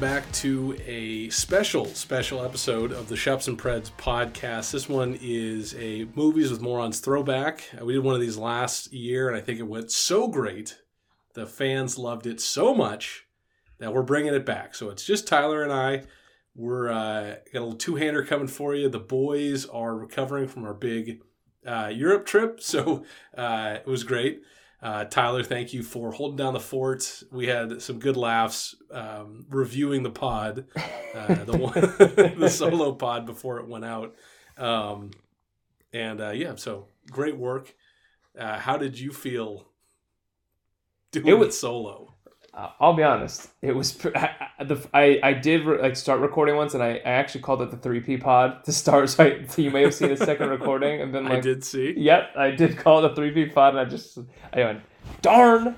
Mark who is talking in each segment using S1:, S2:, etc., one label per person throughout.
S1: Back to a special, special episode of the Sheps and Preds podcast. This one is a Movies with Morons throwback. Uh, We did one of these last year, and I think it went so great. The fans loved it so much that we're bringing it back. So it's just Tyler and I. We're uh, got a little two-hander coming for you. The boys are recovering from our big uh, Europe trip, so uh, it was great. Uh, Tyler, thank you for holding down the fort. We had some good laughs um, reviewing the pod, uh, the one, the solo pod before it went out, um, and uh, yeah, so great work. Uh, how did you feel doing
S2: It
S1: it,
S2: was-
S1: solo?
S2: Uh, I'll be honest. It was pr- I, the I, I did re- like start recording once, and I, I actually called it the three P pod to start. So, I, so you may have seen a second recording and been
S1: I did see.
S2: "Yep, I did call it a three P pod." And I just I went, "Darn,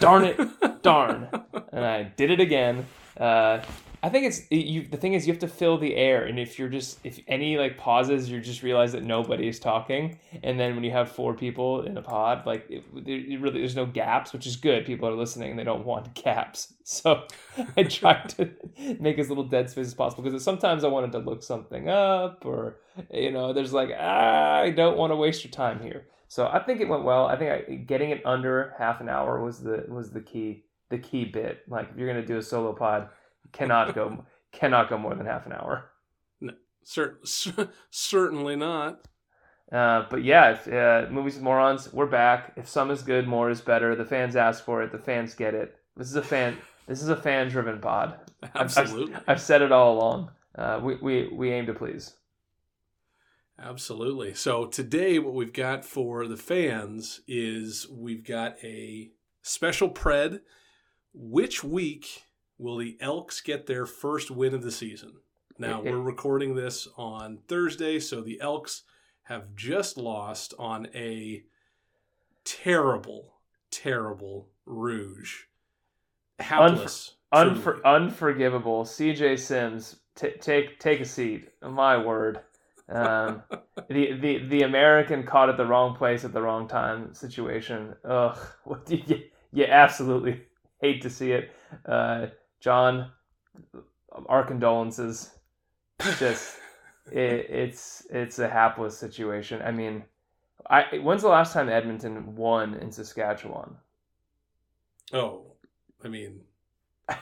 S2: darn it, darn," and I did it again. Uh, I think it's you. The thing is, you have to fill the air, and if you're just if any like pauses, you just realize that nobody is talking. And then when you have four people in a pod, like it, there, it really there's no gaps, which is good. People are listening; they don't want gaps. So I tried to make as little dead space as possible because sometimes I wanted to look something up, or you know, there's like ah, I don't want to waste your time here. So I think it went well. I think I, getting it under half an hour was the was the key the key bit. Like if you're gonna do a solo pod, cannot go cannot go more than half an hour.
S1: Cer- cer- certainly not.
S2: Uh, but yeah, if, uh, movies with morons, we're back. If some is good, more is better. The fans ask for it. The fans get it. This is a fan. This is a fan driven pod. I've- I've-
S1: Absolutely.
S2: I've said it all along. Uh, we, we we aim to please.
S1: Absolutely. So today, what we've got for the fans is we've got a special pred. Which week will the Elks get their first win of the season? Now we're recording this on Thursday, so the Elks have just lost on a terrible, terrible Rouge. Hapless.
S2: Unfor- unforgivable. CJ Sims, t- take take a seat. My word. Um, the, the the American caught at the wrong place at the wrong time situation. Ugh, what do you, you absolutely hate to see it. Uh, John, our condolences. Just it, it's it's a hapless situation. I mean, I when's the last time Edmonton won in Saskatchewan?
S1: Oh, I mean, I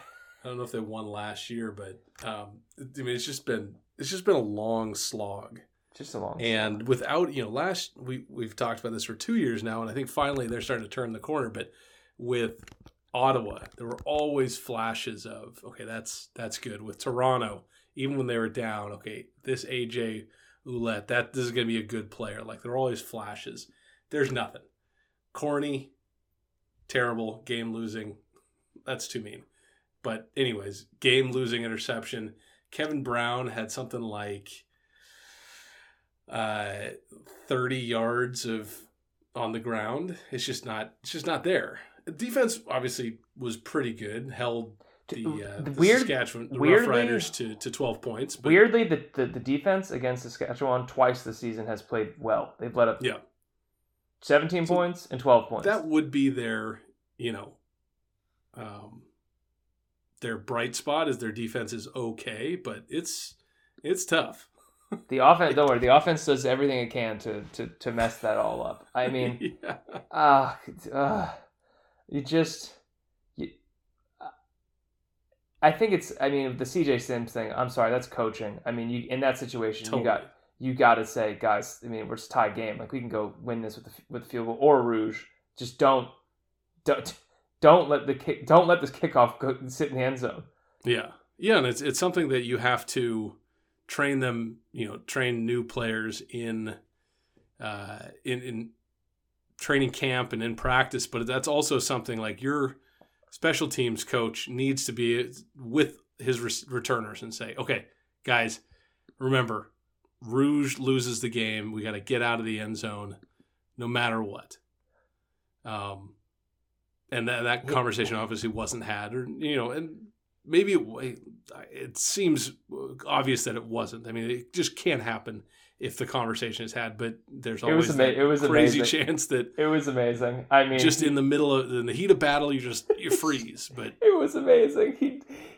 S1: don't know if they won last year, but um, I mean, it's just been it's just been a long slog.
S2: Just a long
S1: And without you know, last we we've talked about this for two years now, and I think finally they're starting to turn the corner. But with Ottawa, there were always flashes of okay, that's that's good. With Toronto, even when they were down, okay, this AJ Ouellette, that this is going to be a good player. Like there are always flashes. There's nothing. Corny, terrible, game losing. That's too mean. But anyways, game losing interception. Kevin Brown had something like uh 30 yards of on the ground. It's just not it's just not there. Defense obviously was pretty good. Held the, uh, the
S2: Weird-
S1: Saskatchewan the Rough Riders to, to 12 points. But
S2: Weirdly, the, the, the defense against Saskatchewan twice this season has played well. They've let up
S1: Yeah.
S2: 17
S1: So
S2: points and 12 points.
S1: that would be their, you know, um, their bright spot is their defense is okay, but it's it's tough.
S2: the offense, don't worry, the offense does everything it can to, to, to mess that all up. I mean,
S1: yeah.
S2: ah, uh, you just, you, I think it's, I mean, the CJ Sims thing, I'm sorry, that's coaching. I mean, you in that situation,
S1: Totally.
S2: you got you got to say, guys. I mean, we're just tie game. Like we can go win this with the with the field goal or Rouge. Just don't don't don't let the kick don't let this kickoff go sit in the end zone.
S1: Yeah, yeah, and it's it's something that you have to train them. You know, train new players in uh, in in training camp and in practice. But that's also something like your special teams coach needs to be with his re- returners and say, "Okay, guys, remember, Rouge loses the game. We got to get out of the end zone, no matter what." Um, and that that conversation obviously wasn't had, or you know, and maybe it, it seems obvious that it wasn't. I mean, it just can't happen if the conversation is had. But there's always
S2: It was ama- it was
S1: crazy
S2: amazing.
S1: chance that
S2: It was amazing. I mean,
S1: just in the middle of in the heat of battle, you just you freeze. But
S2: it was amazing. He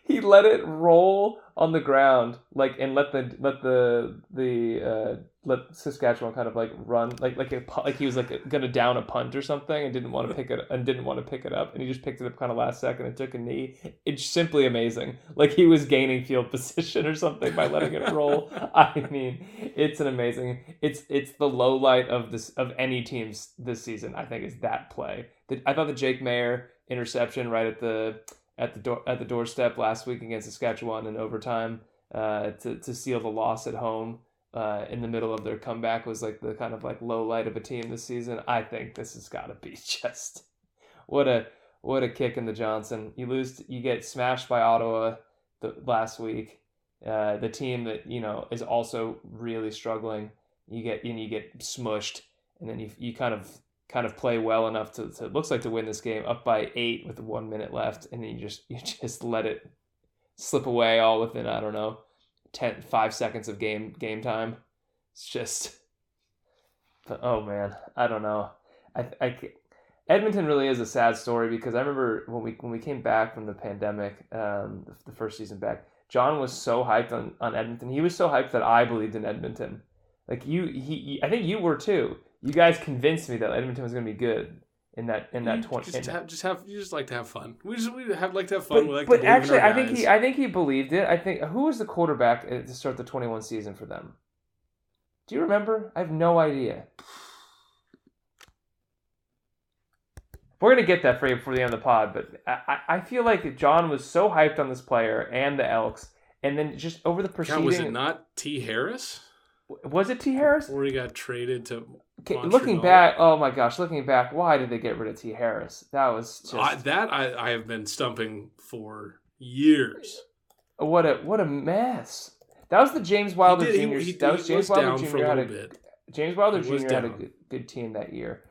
S2: he let it roll on the ground, like and let the let the the uh, let Saskatchewan kind of like run like like a, like he was like gonna down a punt or something and didn't want to pick it and didn't want to pick it up and he just picked it up kind of last second and took a knee. It's simply amazing. Like he was gaining field position or something by letting it roll. I mean, it's an amazing. It's it's the low light of this of any teams this season. I think is that play. I thought the Jake Maier interception right at the at the door at the doorstep last week against Saskatchewan in overtime uh, to to seal the loss at home uh, in the middle of their comeback was like the kind of like low light of a team this season. I think this has got to be just what a what a kick in the Johnson. You lose, you get smashed by Ottawa the last week. Uh, the team that you know is also really struggling. You get and you get smushed, and then you you kind of kind of play well enough to, to looks like to win this game up by eight with one minute left, and then you just you just let it slip away all within I don't know 10, five seconds of game game time. It's just, oh man, I don't know. I, I Edmonton really is a sad story because I remember when we when we came back from the pandemic, um, the, first season back, John was so hyped on, on Edmonton. He was so hyped that I believed in Edmonton. Like you, he I think you were too. You guys convinced me that Edmonton was going to be good in that in that twenty.
S1: Just have, just have you just like to have fun. We just we have like to have fun.
S2: But,
S1: like
S2: but actually, I think he I think he believed it. I think who was the quarterback eh, to start the twenty one season for them? Do you remember? I have no idea. We're gonna get that for you before the end of the pod, but I, I feel like John was so hyped on this player and the Elks, and then just over the preceding.
S1: was it not T Harris?
S2: Was it T Harris?
S1: Before he got traded to
S2: Okay, looking back, oh my gosh, looking back, why did they get rid of T Harris? That was just
S1: uh, that I, I have been stumping for years.
S2: What a what a mess. That was the James Wilder did, Jr. He, he, that was James Wilder Jr. had a bit. James Wilder Jr. had a good, good, team that year.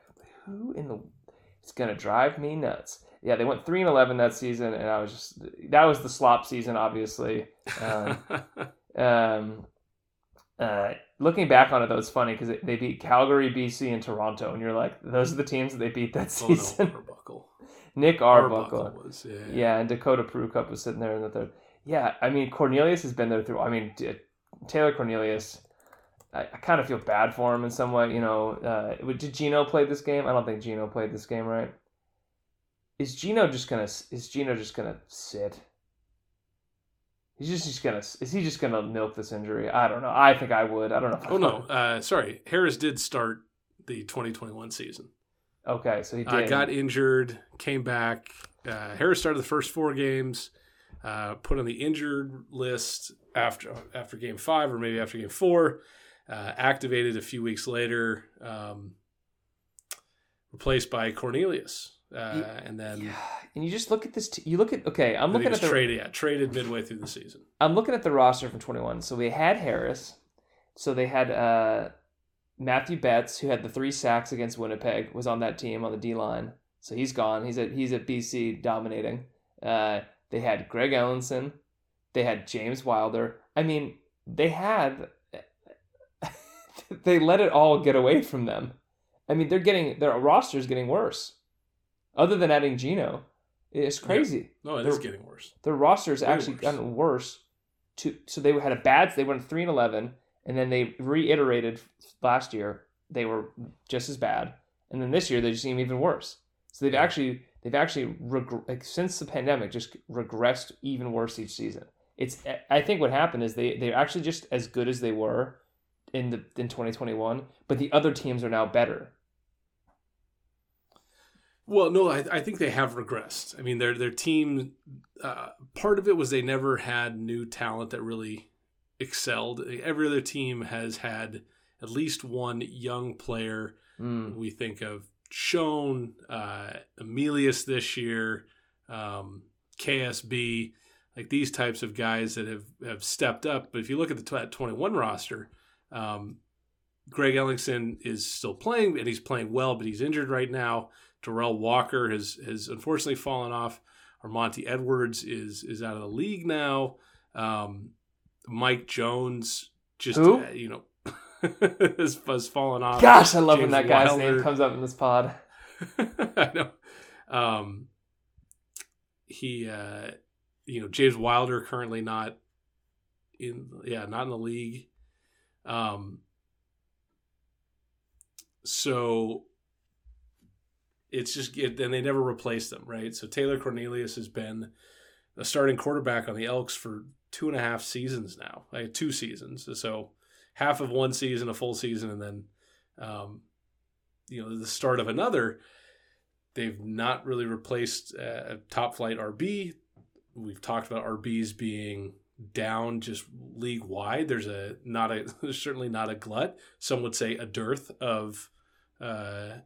S2: Who in the? It's gonna drive me nuts. Yeah, they went three and eleven that season, and I was just that was the slop season, obviously. Um, um, uh, looking back on it, though, it's funny because they beat Calgary, BC, and Toronto, and you're like, those are the teams that they beat that season. Oh, no, Arbuckle. Nick Arbuckle. Arbuckle was, yeah. yeah, and Dakota Prukop was sitting there in the third. Yeah, I mean, Cornelius has been there through. I mean, Taylor Cornelius. I, I kind of feel bad for him in some way. You know, uh, did Gino play this game? I don't think Gino played this game, right? Is Gino just gonna? Is Gino just gonna sit? He's just, just gonna is he just gonna milk this injury? I don't know. I think I would. I don't know.
S1: oh no, uh, sorry. Harris did start the 2021 season.
S2: Okay, so he
S1: uh, got injured, came back. Uh, Harris started the first four games, uh, put on the injured list after after game five or maybe after game four. Uh, activated a few weeks later, um, replaced by Cornelius. Uh, and then
S2: yeah. and you just look at this. T- you look at okay. I'm looking at the
S1: traded. Yeah, traded midway through the season.
S2: I'm looking at the roster from 21. So we had Harris. So they had uh, Matthew Betts, who had the three sacks against Winnipeg, was on that team on the D line. So he's gone. He's at he's at BC dominating. Uh, they had Greg Ellingson. They had James Wilder. I mean, they had. they let it all get away from them. I mean, they're getting their roster is getting worse other than adding Gino. It's crazy.
S1: Yeah. No, it their, is getting worse.
S2: Their roster has actually worse. gotten worse. To so they had a bad. They went three and eleven, and then they reiterated last year. They were just as bad, and then this year they just seem even worse. So they've actually they've actually reg- like, since the pandemic just regressed even worse each season. It's I think what happened is they they're actually just as good as they were in the in 2021, but the other teams are now better.
S1: Well, no, I, I think they have regressed. I mean, their their team. Uh, part of it was they never had new talent that really excelled. Every other team has had at least one young player. Mm. We think of Schoen, uh, Emilius this year, um, KSB, like these types of guys that have, have stepped up. But if you look at the 21 roster, um, Greg Ellingson is still playing and he's playing well, but he's injured right now. Derel Walker has has unfortunately fallen off. Monty Edwards is is out of the league now. Um, Mike Jones just uh, you know has, has fallen off.
S2: Gosh, I love James when that guy's Wilder. name comes up in this pod.
S1: I know. Um, he uh, you know James Wilder currently not in yeah not in the league. Um, so it's just it, and they never replaced them, right? So Taylor Cornelius has been a starting quarterback on the Elks for two and a half seasons now, like two seasons. So half of one season, a full season, and then um, you know the start of another. They've not really replaced a top flight RB. We've talked about RBs being down just league wide. There's a not a there's certainly not a glut. Some would say a dearth of uh,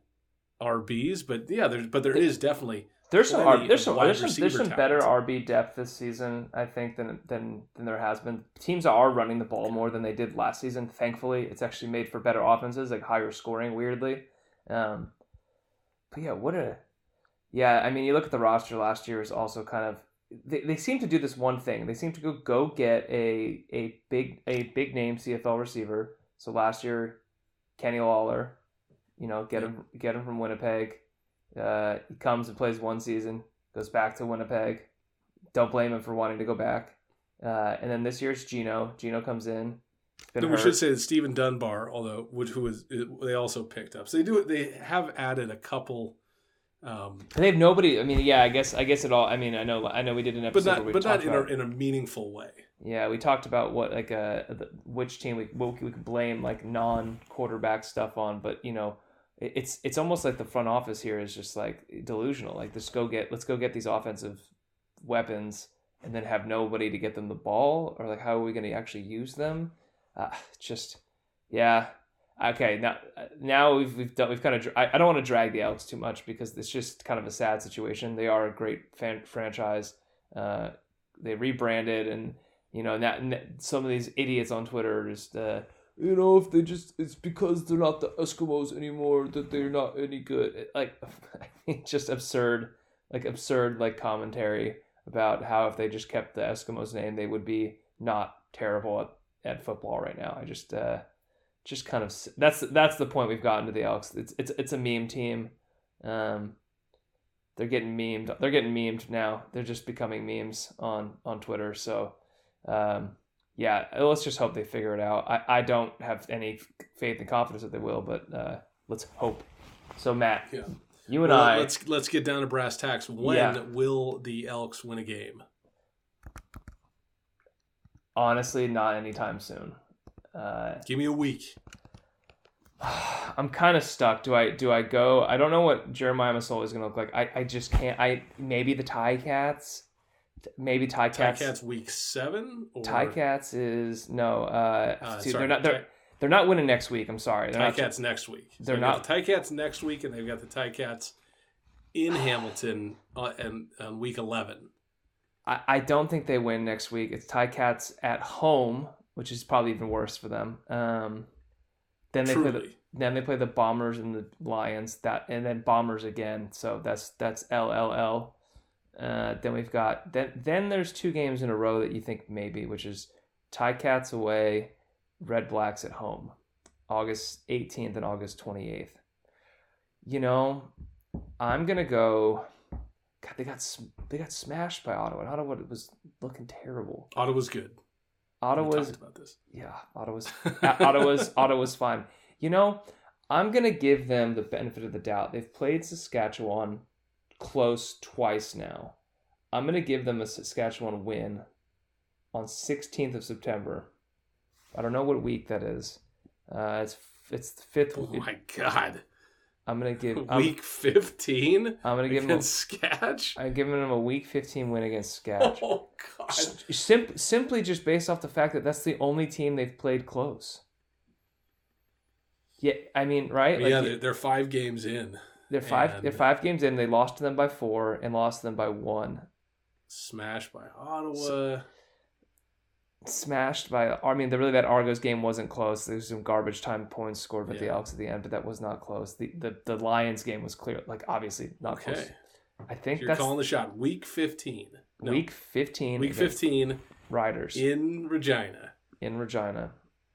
S1: RBs, but yeah, there's but there is definitely
S2: there's some
S1: plenty
S2: there's some there's some, there's some better. RB depth this season I think than than than there has been. Teams are running the ball more than they did last season. Thankfully, it's actually made for better offenses, like higher scoring. Weirdly, um, but yeah, what a yeah. I mean, you look at the roster last year is also kind of they, they seem to do this one thing. They seem to go go get a a big a big name CFL receiver. So last year, Kenny Lawler, you know, get him get him from Winnipeg. Uh, he comes and plays one season, goes back to Winnipeg. Don't blame him for wanting to go back. Uh, and then this year's Gino. Gino comes in.
S1: We
S2: hurt.
S1: should say that Steven Dunbar, although which who was they also picked up. So they do they have added a couple, um,
S2: they have nobody. I mean, yeah, I guess I guess it all. I mean, I know I know we did an
S1: but
S2: episode where
S1: not
S2: we
S1: but not in a, in a meaningful way.
S2: yeah we talked about what like uh which team we what we could blame like non quarterback stuff on, but you know it's it's almost like the front office here is just like delusional. Like let's go get let's go get these offensive weapons and then have nobody to get them the ball or like how are we going to actually use them? Uh, just yeah. Okay, now now we've we've done we've kind of I, I don't want to drag the Elks too much because it's just kind of a sad situation. They are a great fan franchise. Uh, they rebranded and you know that some of these idiots on Twitter are just uh, you know if they just it's because they're not the Eskimos anymore that they're not any good. Like just absurd, like absurd like commentary about how if they just kept the Eskimos name they would be not terrible at, at football right now. I just uh just kind of that's that's the point we've gotten to the Elks. It's it's it's a meme team. Um, they're getting memed. They're getting memed now. They're just becoming memes on on Twitter. So, um, yeah, let's just hope they figure it out. I, I don't have any faith and confidence that they will, but uh, let's hope. So Matt,
S1: Yeah.
S2: you and
S1: Well,
S2: I,
S1: let's let's get down to brass tacks. When
S2: Yeah.
S1: will the Elks win a game?
S2: honestly, not anytime soon. Uh,
S1: Give me a week.
S2: I'm kind of stuck. Do I do I go? I don't know what Jeremiah Masoli is going to look like. I, I just can't. I maybe the Tie Cats, maybe Tie
S1: Tie
S2: Cats.
S1: Cats week seven. Or,
S2: Tie Cats is no. Uh,
S1: Uh,
S2: they're not. They're, they're not winning next week. I'm sorry. They're
S1: Tie
S2: not.
S1: Cats next week.
S2: They're
S1: they've
S2: not-
S1: the Tie Cats next week, and they've got the Tie Cats in Hamilton uh, and on week eleven.
S2: I, I don't think they win next week. It's Tie Cats at home, which is probably even worse for them. Um, then they play the then they play the Bombers and the Lions. That and then Bombers again. So that's that's LLL. Uh, then we've got then then there's two games in a row that you think maybe, which is Tie Cats away, Red Blacks at home, August 18th and August 28th. You know, I'm gonna go. God, they got they got smashed by Ottawa. And Ottawa was looking terrible.
S1: Ottawa's good. We
S2: Ottawa's
S1: talked about this.
S2: yeah, Ottawa's Ottawa's Ottawa's fine. You know, I'm gonna give them the benefit of the doubt. They've played Saskatchewan close twice now. I'm gonna give them a Saskatchewan win on 16th of September. I don't know what week that is. Uh, it's it's the fifth.
S1: Oh my god.
S2: I'm gonna give. I'm,
S1: Week fifteen
S2: I'm gonna give them. A,
S1: Sketch.
S2: I'm giving them a week 15 win against Sketch.
S1: Oh god.
S2: Sim- simply just based off the fact that that's the only team they've played close. Yeah, I mean, right? Like,
S1: yeah, they're, they're five games in.
S2: They're five. They're five games in. They lost to them by four and lost to them by one.
S1: Smashed by Ottawa.
S2: Smashed by. I mean, the really bad Argos game wasn't close. There was some garbage time points scored by the
S1: Yeah.
S2: Elks at the end, but that was not close. The the, the Lions game was clear. Like obviously not close. I think
S1: You're
S2: that's
S1: calling the shot. Week 15. No,
S2: week fifteen.
S1: week 15
S2: Riders
S1: in Regina.
S2: in Regina.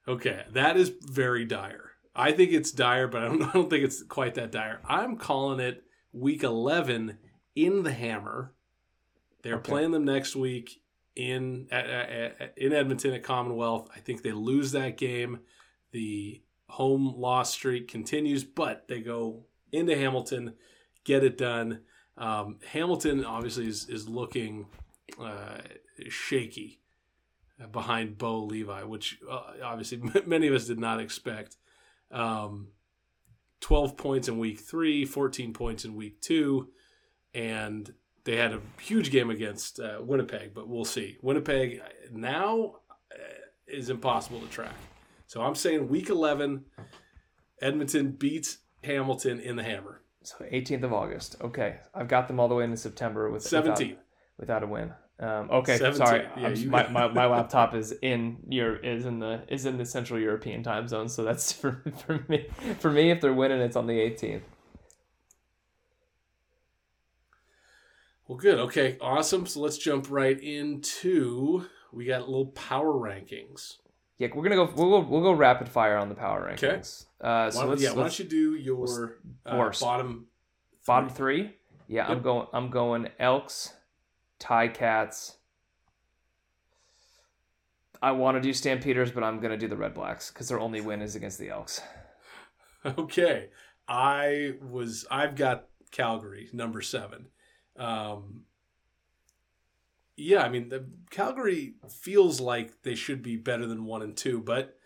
S1: Okay, that is very dire. I think it's dire, but I don't, I don't think it's quite that dire. I'm calling it week 11 in the Hammer. They're
S2: Okay.
S1: playing them next week in at, at, in Edmonton at Commonwealth. I think they lose that game. The home loss streak continues, but they go into Hamilton, get it done. Um, Hamilton obviously is is looking uh, shaky behind Bo Levi, which uh, obviously many of us did not expect. Um, 12 points in week three, 14 points in week two, and they had a huge game against uh, Winnipeg, but we'll see. Winnipeg now uh, is impossible to track. So I'm saying week 11, Edmonton beats Hamilton in the hammer.
S2: So 18th of August. Okay, I've got them all the way into September with
S1: 17th.
S2: without, without a win. Um, okay,
S1: 17th.
S2: sorry.
S1: Yeah, you
S2: my, my, my laptop is in your is in the is in the Central European time zone, so that's for for me. For me, if they're winning, it's on the 18th.
S1: Well, good. Okay, awesome. So let's jump right into we got little power rankings.
S2: Yeah, we're gonna go. We'll go. We'll go rapid fire on the power
S1: Okay.
S2: rankings. Uh, so
S1: don't-
S2: let's,
S1: yeah, why
S2: let's
S1: don't you do your uh, bottom
S2: bottom
S1: three?
S2: three. Yeah, I'm going. I'm going Elks, Tie Cats. I want to do Stampeders, but I'm gonna do the Red Blacks because their only win is against the Elks.
S1: Okay, I was. I've got Calgary number seven. Um, yeah, I mean, the Calgary feels like they should be better than one and two, but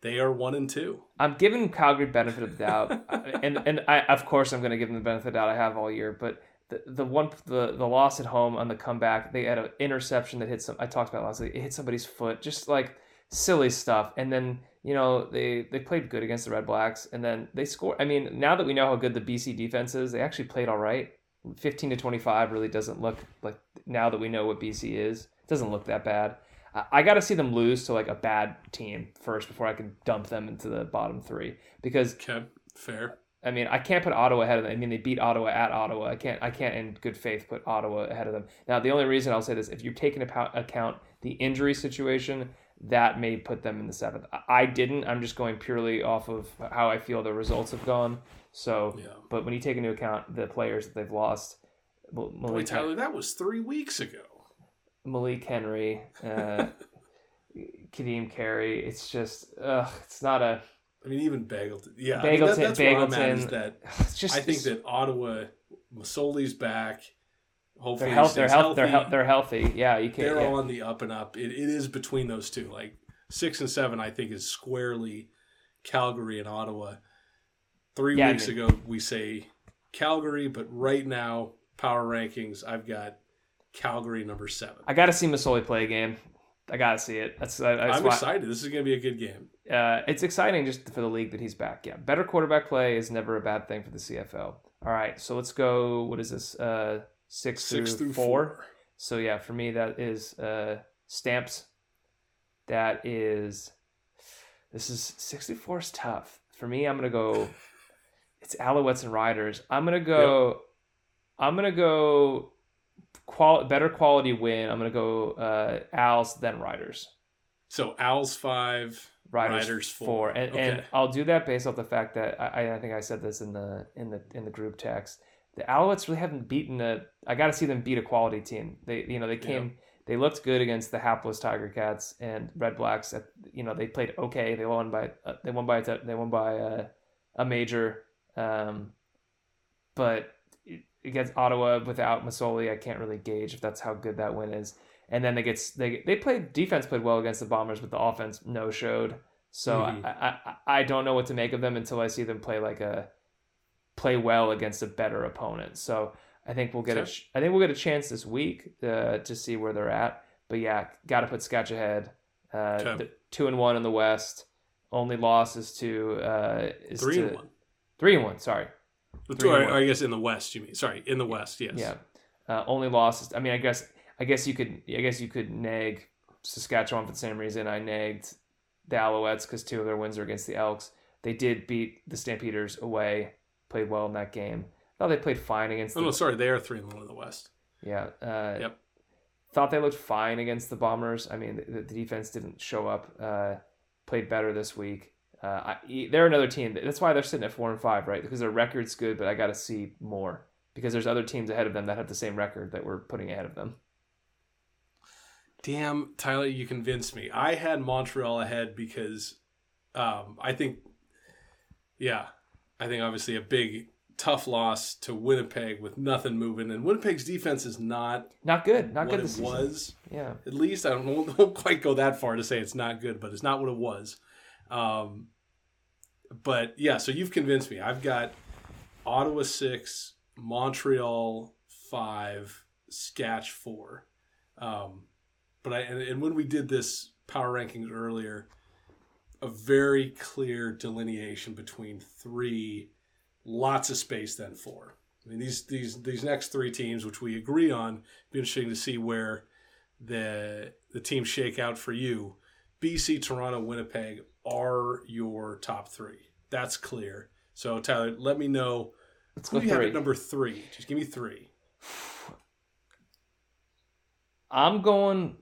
S1: they are one and two.
S2: I'm giving Calgary benefit of the doubt, and and I of course I'm going to give them the benefit of the doubt I have all year. But the the one the the loss at home on the comeback, they had an interception that hit some. I talked about last. It hit somebody's foot, just like silly stuff. And then you know they they played good against the Red Blacks, and then they scored. I mean, now that we know how good the BC defense is, they actually played all right. 15 to 25 really doesn't look like now that we know what BC is, it doesn't look that bad. I, I got to see them lose to like a bad team first before I can dump them into the bottom three because
S1: Okay, fair.
S2: I mean I can't put Ottawa ahead of them. I mean they beat Ottawa at Ottawa. I can't I can't in good faith put Ottawa ahead of them. Now the only reason I'll say this if you're taking into account the injury situation that may put them in the seventh. I- I didn't. I'm just going purely off of how I feel the results have gone. So,
S1: Yeah.
S2: but when you take into account the players that they've lost, Mal-
S1: Boy,
S2: Malik,
S1: Tyler, that was three weeks ago.
S2: Malik Henry, uh, Ka'Deem Carey, it's just, ugh, it's not a.
S1: I mean, even Bagleton. Yeah, I mean,
S2: Bagleton-
S1: that, that's where I'm at. Is that
S2: just.
S1: I think that Ottawa, Masoli's back. Hopefully,
S2: they're health, they're
S1: stays
S2: health, they're
S1: healthy.
S2: they're healthy. Yeah, you can't.
S1: they're
S2: yeah.
S1: on the up and up. It, it is between those two. Like six and seven, I think is squarely Calgary and Ottawa. Three
S2: Yeah, I
S1: weeks
S2: mean-
S1: ago, we say Calgary, but right now, power rankings, I've got Calgary number seven.
S2: I got to see Masoli play a game. I got to see it. That's, that's
S1: I'm excited. This is going to be a good game.
S2: Uh, it's exciting just for the league that he's back. Yeah, better quarterback play is never a bad thing for the CFL. All right, so let's go. What is this? Uh, six,
S1: Six
S2: through,
S1: through
S2: four.
S1: four.
S2: So yeah, for me that is uh, stamps. That is. This is sixty four is tough for me. I'm gonna go. It's Alouettes and Riders. I'm gonna go. I'm gonna go. Qual better quality win. I'm gonna go uh, Owls then Riders.
S1: So Owls five,
S2: Riders,
S1: Riders
S2: four,
S1: four.
S2: and,
S1: Okay.
S2: and I'll do that based off the fact that I, I think I said this in the in the in the group text. The Alouettes really haven't beaten a. I got to see them beat a quality team. They you know they came they looked good against the hapless Tiger Cats and Red Blacks. At, you know they played okay. They won by uh, they won by a they won by uh, a major, um, but against Ottawa without Masoli, I can't really gauge if that's how good that win is. And then they gets they they played defense played well against the Bombers, but the offense no showed. So
S1: Mhm.
S2: I, I I don't know what to make of them until I see them play like a play well against a better opponent. So I think we'll get a
S1: Okay.
S2: ch- I think we'll get a chance this week uh, to see where they're at. But yeah, got to put Sketch ahead. Uh,
S1: Okay.
S2: the- two and one in the West. Only loss is to uh, is
S1: three
S2: to,
S1: and one.
S2: Three and one. Sorry. Three
S1: two- I,
S2: one.
S1: I guess in the West, you mean? Sorry, in the West. Yes.
S2: Yeah. Uh, only losses. I mean, I guess I guess you could I guess you could nag Saskatchewan for the same reason I nagged the Alouettes because two of their wins are against the Elks. They did beat the Stampeders away. Played well in that game. Thought they played fine against.
S1: Oh
S2: The,
S1: no, sorry, they are three and one in the West.
S2: yeah. Uh,
S1: Yep.
S2: Thought they looked fine against the Bombers. I mean, the, the defense didn't show up. Uh, played better this week. Uh, I, they're another team. That's why they're sitting at four and five, right? Because their record's good, but I got to see more because there's other teams ahead of them that have the same record that we're putting ahead of them.
S1: Damn, Tyler, you convinced me. I had Montreal ahead because um, I think, yeah, I think obviously a big tough loss to Winnipeg with nothing moving, and Winnipeg's defense is not
S2: Not good. Not
S1: what
S2: good
S1: it
S2: season.
S1: was.
S2: Yeah.
S1: At least I don't won't, won't quite go that far to say it's not good, but it's not what it was. Um, but yeah, so you've convinced me. I've got Ottawa six, Montreal five, Sketch four. Um, but I and, and when we did this power rankings earlier, a very clear delineation between three, lots of space, then four. I mean these these these next three teams, which we agree on, be interesting to see where the the teams shake out for you. BC, Toronto, Winnipeg are your top three. That's clear. So Tyler, let me know
S2: Let's
S1: who
S2: go
S1: do you have at number three. Just give me three.
S2: I'm going.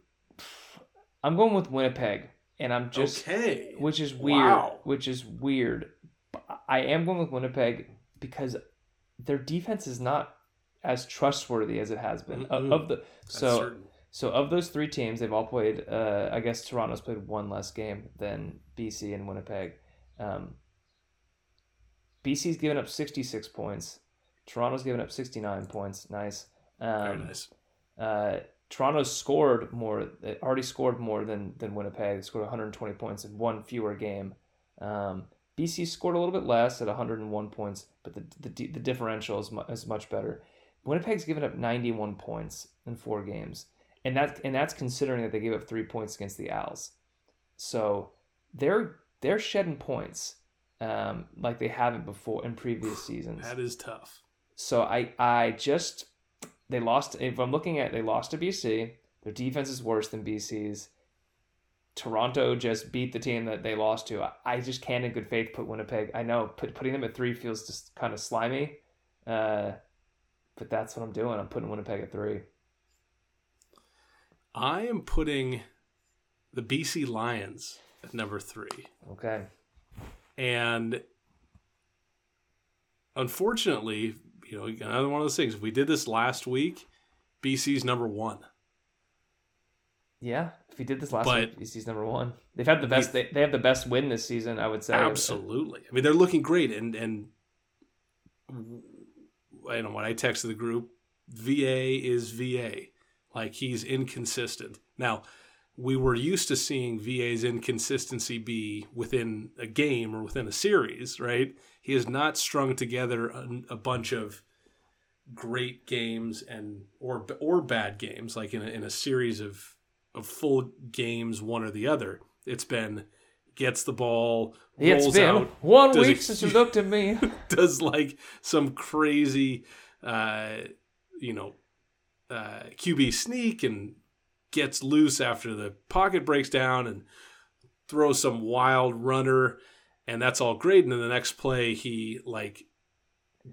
S2: I'm going with Winnipeg, and I'm just
S1: okay.
S2: which is weird.
S1: Wow.
S2: Which is weird. I am going with Winnipeg because their defense is not as trustworthy as it has been. Of-
S1: Mm-mm.
S2: Of the
S1: That's
S2: so
S1: certain.
S2: so of those three teams, they've all played. Uh, I guess Toronto's played one less game than BC and Winnipeg. Um, BC's given up 66 points. Toronto's given up 69 points. Nice. Um,
S1: Very nice.
S2: uh, Toronto scored more, already scored more than than Winnipeg. They scored 120 points in one fewer game. Um, BC scored a little bit less at 101 points, but the the, the differential is, mu- is much better. Winnipeg's given up 91 points in four games, and that and that's considering that they gave up three points against the Owls. So they're they're shedding points um, like they haven't before in previous seasons.
S1: That is tough.
S2: So I I just they lost. If I'm looking at they lost to BC, their defense is worse than BC's. Toronto just beat the team that they lost to. I, I just can't, in good faith, put Winnipeg. I know put, putting them at three feels just kind of slimy, uh, but that's what I'm doing. I'm putting Winnipeg at three.
S1: I am putting the BC Lions at number three.
S2: Okay.
S1: And unfortunately, you know, another one of those things. If we did this last week, BC's number one.
S2: Yeah, if he did this last
S1: But-
S2: week, BC's number one. They've had the best. They, they have the best win this season. I would say.
S1: Absolutely. I mean, they're looking great. And and I know when I texted the group, VA is VA. Like he's inconsistent. Now, we were used to seeing VA's inconsistency be within a game or within a series, right? He has not strung together a, a bunch of great games and or or bad games like in a, in a series of of full games one or the other. It's been gets the ball,
S2: It's
S1: rolls
S2: been
S1: out,
S2: one
S1: does
S2: week since you looked at me.
S1: does like some crazy, uh, you know, uh, QB sneak and gets loose after the pocket breaks down and throws some wild runner, and that's all great. And then the next play, he like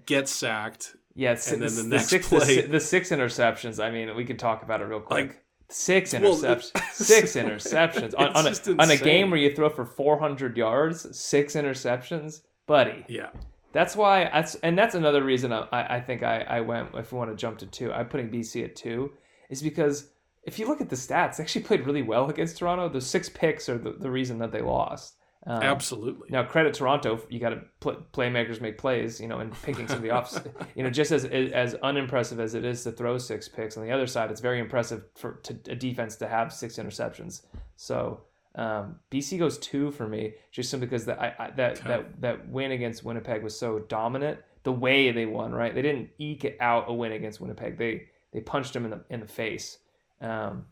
S1: gets sacked.
S2: Yeah,
S1: And then
S2: the,
S1: the next
S2: six,
S1: play-
S2: the, the six interceptions. I mean, we can talk about it real quick.
S1: Like-
S2: six
S1: Well,
S2: interceptions. six interceptions on, on, a, on a game where you throw for 400 yards. Six interceptions, buddy.
S1: Yeah,
S2: That's why. That's and that's another reason I, I I think I, I went. If we want to jump to two, I'm putting BC at two, is because if you look at the stats, they actually played really well against Toronto. The six picks are the, the reason that they lost. Um,
S1: absolutely.
S2: now, credit Toronto. You got to pl- playmakers make plays, you know, and picking some of the offs. you know, just as as unimpressive as it is to throw six picks, on the other side, it's very impressive for to, a defense to have six interceptions. So um, BC goes two for me, just simply because that I, I, that
S1: Okay.
S2: that that win against Winnipeg was so dominant. The way they won, right? They didn't eke out a win against Winnipeg. They they punched them in the in the face. Um,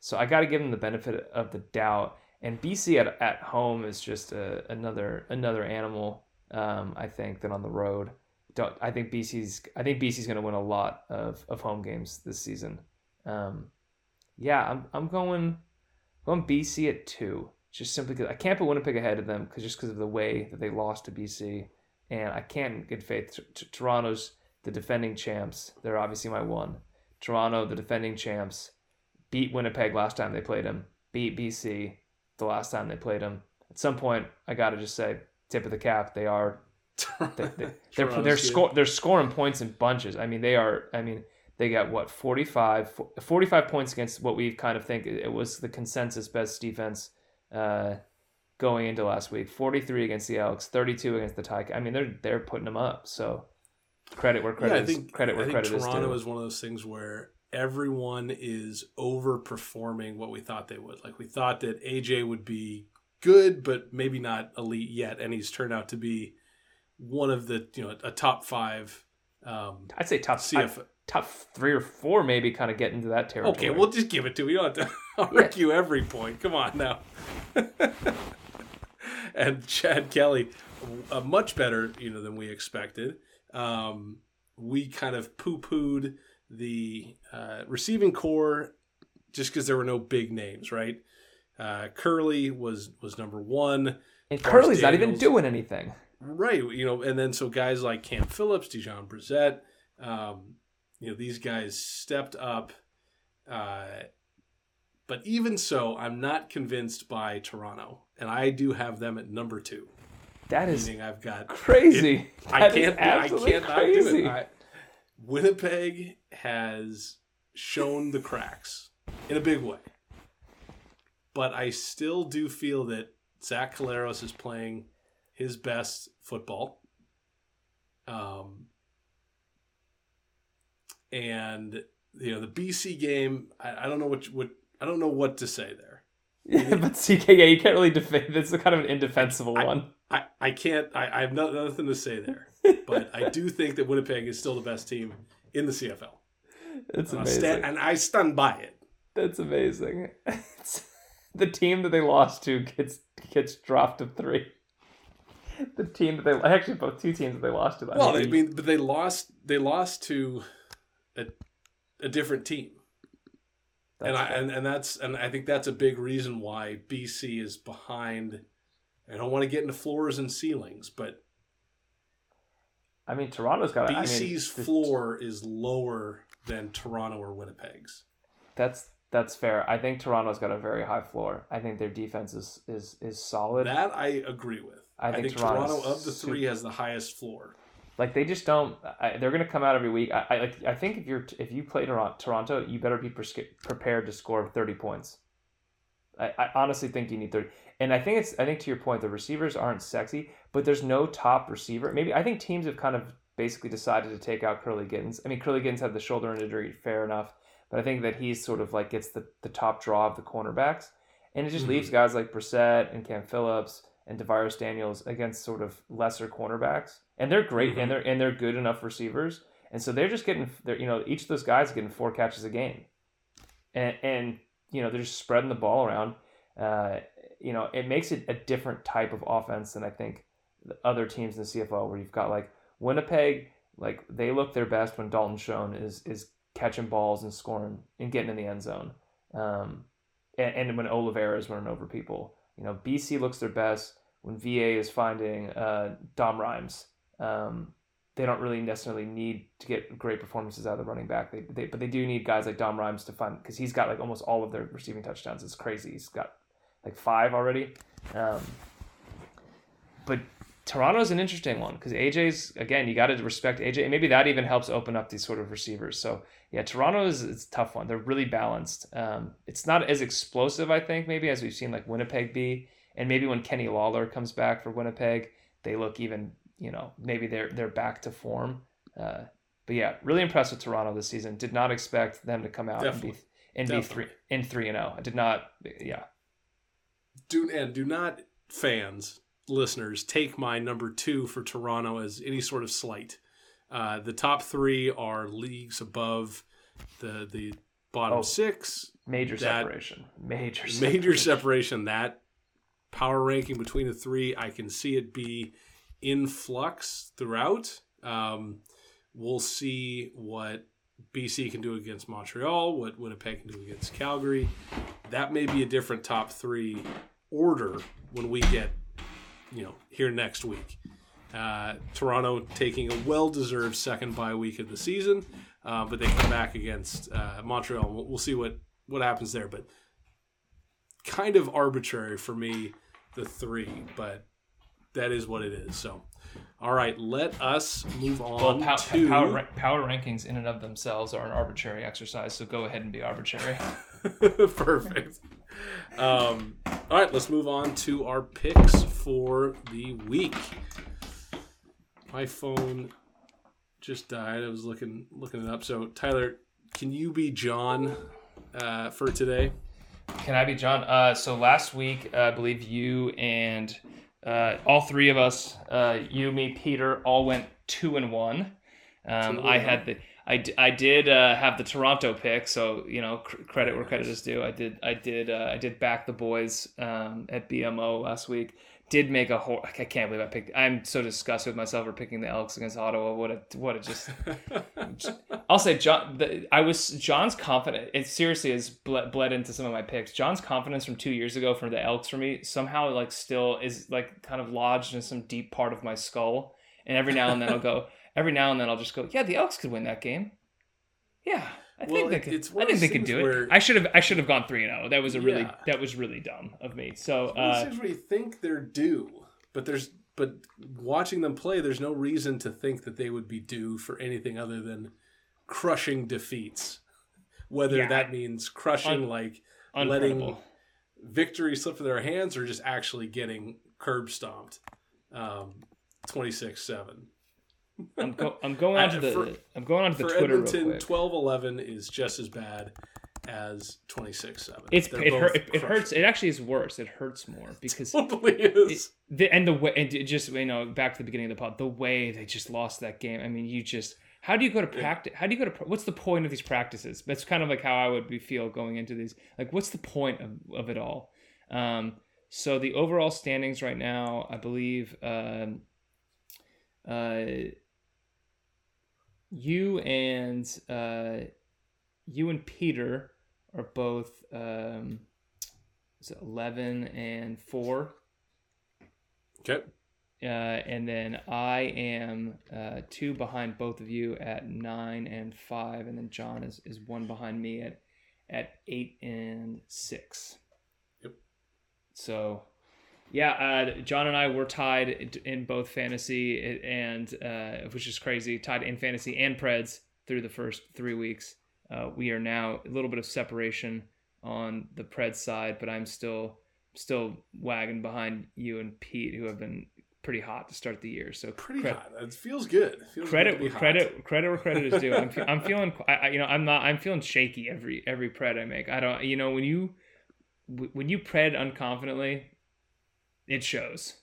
S2: so I got to give them the benefit of the doubt. And BC at, at home is just a, another another animal. Um, I think than on the road. Don't, I think BC's I think BC's going to win a lot of, of home games this season. Um, yeah, I'm I'm going going BC at two, just simply because I can't put Winnipeg ahead of them because just because of the way that they lost to BC, and I can't good faith. T- T- Toronto's the defending champs. They're obviously my one. Toronto, the defending champs, beat Winnipeg last time they played them. Beat BC the last time they played them. At some point, I got to just say, tip of the cap. They are they, they, they're they're they're scoring points in bunches. I mean, they are. I mean, They got what 45, 45 points against what we kind of think it was the consensus best defense uh, going into last week. Forty three against the Elks, thirty two against the Tigers. I mean, they're they're putting them up. So credit where credit
S1: yeah, I
S2: is
S1: think,
S2: credit where
S1: I think
S2: credit
S1: Toronto
S2: is
S1: is one of those things where everyone is overperforming what we thought they would. Like we thought that AJ would be good, but maybe not elite yet, and he's turned out to be one of the you know a top five. Um,
S2: I'd say top
S1: CF.
S2: I, top three or four, maybe kind of get into that territory.
S1: Okay, we'll just give it to. We don't have to argue every point. Come on now. and Chad Kelly, uh, much better, you know, than we expected. Um, we kind of poo-pooed the uh, receiving core just because there were no big names, right? Uh, Kurleigh was was number one.
S2: and Kurleigh's not even doing anything.
S1: Right, you know, and then so guys like Cam Phillips, Dejon Brissett, um, you know, these guys stepped up. Uh, but even so, I'm not convinced by Toronto, and I do have them at number two.
S2: That is
S1: Meaning I've got
S2: crazy.
S1: I can't, I
S2: absolutely
S1: can't not do it. I, Winnipeg has shown the cracks in a big way, but I still do feel that Zach Collaros is playing his best football. Um, and you know the BC game, I, I don't know what what I don't know what to say there.
S2: Yeah, but CK, yeah, you can't really defend. This is kind of an indefensible one.
S1: I, I can't I, I have no, nothing to say there, but I do think that Winnipeg is still the best team in the CFL.
S2: It's
S1: And I
S2: amazing.
S1: and I stand by it.
S2: That's amazing. It's- the team that they lost to gets gets dropped to three. The team that they actually both two teams that they lost to. I
S1: Well, I
S2: mean,
S1: mean, but they lost. They lost to a, a different team, and I and, and that's and I think that's a big reason why BC is behind. I don't want to get into floors and ceilings, but
S2: I mean, Toronto's got. I mean,
S1: BC's
S2: the-
S1: floor is lower than Toronto or Winnipeg's.
S2: That's that's fair. I think Toronto's got a very high floor. I think their defense is is is solid.
S1: That I agree with.
S2: I
S1: I
S2: think
S1: think, Toronto of the
S2: super-
S1: three has the highest floor.
S2: Like they just don't. I, they're going to come out every week. I, I like. I think if you're if you play Toronto, you better be presca- prepared to score thirty points. I, I honestly think you need thirty. And I think it's. I think to your point, the receivers aren't sexy, but there's no top receiver. Maybe I think teams have kind of basically decided to take out Kurleigh Gittens. I mean, Kurleigh Gittens had the shoulder injury, fair enough, but I think that he's sort of like gets the the top draw of the cornerbacks, and it just
S1: Mhm.
S2: leaves guys like Brissett and Cam Phillips and DaVaris Daniels against sort of lesser cornerbacks, and they're great
S1: Mhm.
S2: and they're and they're good enough receivers, and so they're just getting they're you know each of those guys getting four catches a game, and and you know they're just spreading the ball around. Uh, you know it makes it a different type of offense than I think the other teams in the CFL where you've got like Winnipeg, like they look their best when Dalton Schoen is is catching balls and scoring and getting in the end zone. Um, and, and when Oliveira is running over people. You know, BC looks their best when VA is finding uh, Dom Rhymes. Um, they don't really necessarily need to get great performances out of the running back. They, they but they do need guys like Dom Rhymes to fund because he's got like almost all of their receiving touchdowns. It's crazy. He's got like five already. Um, but Toronto's an interesting one because AJ's again you got to respect AJ maybe that even helps open up these sort of receivers. So yeah, Toronto is it's a tough one. They're really balanced. Um, it's not as explosive I think maybe as we've seen like Winnipeg be, and maybe when Kenny Lawler comes back for Winnipeg, they look even you know maybe they're they're back to form. Uh, but yeah, really impressed with Toronto this season. Did not expect them to come out
S1: Definitely.
S2: and be and be three in three and zero. I did not. Yeah,
S1: Do and do not fans, listeners, take my number two for Toronto as any sort of slight. Uh, the top three are leagues above the the bottom
S2: Oh.
S1: six.
S2: major
S1: That-
S2: separation. Major
S1: Major
S2: separation.
S1: separation. That power ranking between the three, I can see it be in flux throughout. Um, we'll see what BC can do against Montreal, what Winnipeg can do against Calgary. That may be a different top three order when we get, you know, here next week. Uh, Toronto taking a well-deserved second bye week of the season, uh, but they come back against uh, Montreal. We'll, we'll see what what happens there, but kind of arbitrary for me, the three, but that is what it is. So All right, let us move on
S2: Well, pow-
S1: to
S2: power, power rankings in and of themselves are an arbitrary exercise, so go ahead and be arbitrary.
S1: Perfect. Um, all right, let's move on to our picks for the week. My phone just died. I was looking looking it up. So Tyler, can you be John uh, for today?
S2: Can I be John? Uh, so last week, uh, I believe you and uh, all three of us, uh, you, me, Peter, all went two and one. Um,
S1: Two
S2: I had the, I, d- I did uh, have the Toronto pick, so you know cr- credit where credit is due. I did I did uh, I did back the boys um, at BMO last week. Did make a whole. I can't believe I picked. I'm so disgusted with myself for picking the Elks against Ottawa. What a what a just I'll say John. The, I was John's confident. It seriously has bled, bled into some of my picks. John's confidence from two years ago for the Elks for me somehow like still is like kind of lodged in some deep part of my skull. And every now and then I'll go. Every now and then I'll just go. Yeah, the Elks could win that game. Yeah, I
S1: Well,
S2: think they could.
S1: it's
S2: I think they could do
S1: where-
S2: it. I should have. I should have gone three and zero. That was a really.
S1: Yeah.
S2: That was really dumb of me. So. Uh,
S1: where you think they're due, but there's but watching them play, there's no reason to think that they would be due for anything other than crushing defeats. Whether
S2: Yeah.
S1: that means crushing
S2: Un-
S1: like letting victory slip through their hands or just actually getting curb stomped. Um, 26-7.
S2: I'm, go, I'm going on to the.
S1: for-
S2: I'm going on to the
S1: For
S2: Twitter
S1: Edmonton,
S2: real quick.
S1: 12-11 is just as bad as 26-7.
S2: It's
S1: They're
S2: it, hurt, it, it hurts. It actually is worse. It hurts more because
S1: Totally is.
S2: the, and the way and it just you know back to the beginning of the pod, the way they just lost that game. I mean, you just how do you go to practice? How do you go to what's the point of these practices? That's kind of like how I would be feel going into these. Like, what's the point of, of it all? Um, so the overall standings right now, I believe, um, uh, you and uh, you and Peter are both um, is it eleven and four.
S1: Okay.
S2: Uh, and then I am uh, two behind both of you at nine and five, and then John is, is one behind me at at eight and six.
S1: Yep.
S2: So, yeah, uh, John and I were tied in both fantasy and uh, which is crazy, tied in fantasy and Preds through the first three weeks. Uh, we are now a little bit of separation on the Preds side, but I'm still still wagging behind you and Pete, who have been pretty hot to start the year. So
S1: Pretty
S2: cre-
S1: hot. It feels good. It feels
S2: credit
S1: good to be hot.
S2: credit credit where credit is due. I'm, fe- I'm feeling I- you know I'm not I'm feeling shaky every every pred I make. I don't you know when you when you pred unconfidently, it shows.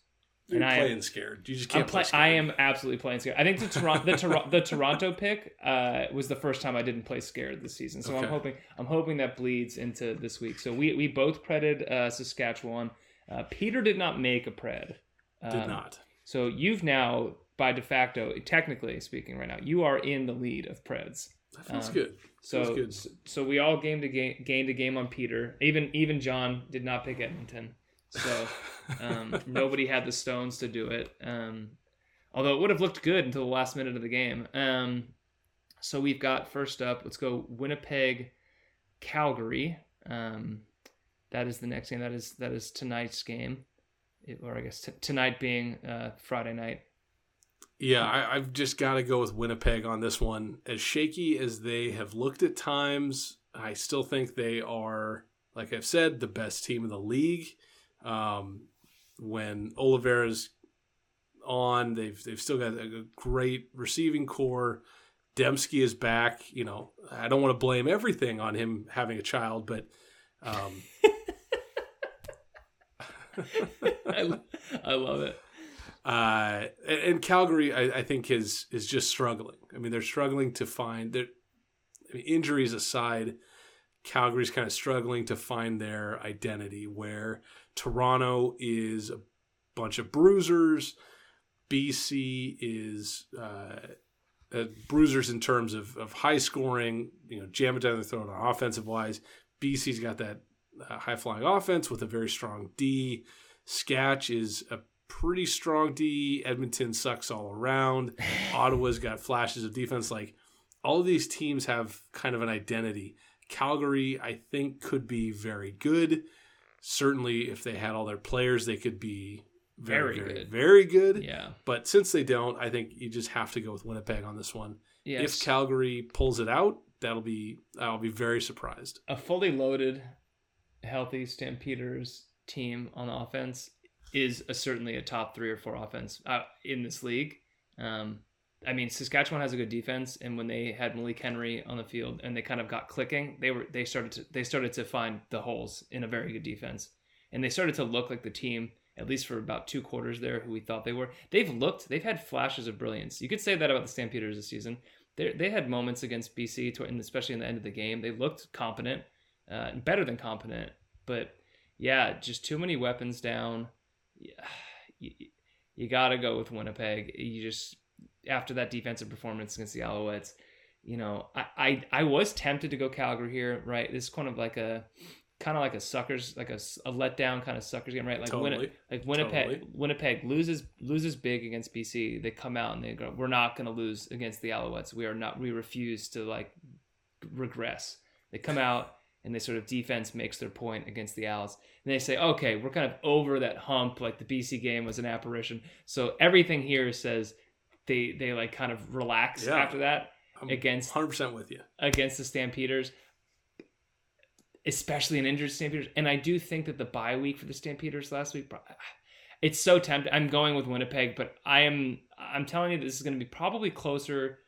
S1: You're
S2: and I am-
S1: playing scared. You just
S2: I'm
S1: can't play.
S2: I am absolutely playing scared. I think the Toronto the, Tor- the Toronto pick uh, was the first time I didn't play scared this season. So I'm hoping I'm hoping that bleeds into this week. So we we both preded uh, Saskatchewan. Uh, Peter did not make a pred.
S1: Did
S2: Um,
S1: not.
S2: So you've now, by de facto, technically speaking, right now, you are in the lead of Preds.
S1: That feels
S2: um,
S1: good.
S2: So,
S1: Feels good.
S2: so so we all gained a game, gained a game on Peter. Even even John did not pick Edmonton. So um, nobody had the stones to do it. Um, although it would have looked good until the last minute of the game. Um, so we've got first up. Let's go Winnipeg, Calgary. Um, that is the next game. That is that is tonight's game, It- or I guess t- tonight being uh, Friday night.
S1: Yeah, I, I've just got to go with Winnipeg on this one. As shaky as they have looked at times, I still think they are, like I've said, the best team in the league. Um, when Oliveira's on, they've they've still got a great receiving core. Demski is back. You know, I don't want to blame everything on him having a child, but um,
S2: I, I love it.
S1: uh, and, and Calgary, I, I think is is just struggling. I mean, they're struggling to find their I mean, injuries aside. Calgary's kind of struggling to find their identity. Where Toronto is a bunch of bruisers, BC is uh, uh, bruisers in terms of, of high scoring. You know, jam it down the throat on offensive wise. BC's got that uh, high flying offense with a very strong D. Sketch is a pretty strong D. Edmonton sucks all around. Ottawa's got flashes of defense. Like all of these teams have kind of an identity. Calgary, I think, could be very good. Certainly, if they had all their players, they could be
S2: very,
S1: very,
S2: good.
S1: very good.
S2: Yeah.
S1: But since they don't, I think you just have to go with Winnipeg on this one.
S2: Yes.
S1: If Calgary pulls it out, that'll be I'll be very surprised.
S2: a fully loaded, healthy Stampeders team on offense is a, certainly a top three or four offense uh, in this league. Um, I mean, Saskatchewan has a good defense, and when they had Malik Henry on the field and they kind of got clicking, they were they started to they started to find the holes in a very good defense, and they started to look like the team at least for about two quarters there who we thought they were. They've looked, they've had flashes of brilliance. You could say that about the Stampeders this season. They they had moments against BC, and especially in the end of the game, they looked competent, uh, better than competent. But yeah, just too many weapons down. You, you got to go with Winnipeg. You just after that defensive performance against the Alouettes, you know, I, I I was tempted to go Calgary here. Right, this is kind of like a kind of like a suckers like a, a letdown kind of suckers game. Right, like Winni- like Winnipeg
S1: Totally.
S2: Winnipeg loses loses big against BC. They come out and they go, "We're not going to lose against the Alouettes. We are not. We refuse to like regress." They come out and they sort of defense makes their point against the Owls, and they say, "Okay, we're kind of over that hump. Like the BC game was an apparition." So everything here says they they like kind of relax
S1: Yeah.
S2: after that
S1: I'm
S2: Against-
S1: 100% with you.
S2: against the Stampeders, especially an injured Stampeders. And I do think that the bye week for the Stampeders last week, it's so tempting. I'm going with Winnipeg, but I am I'm telling you this is going to be probably closer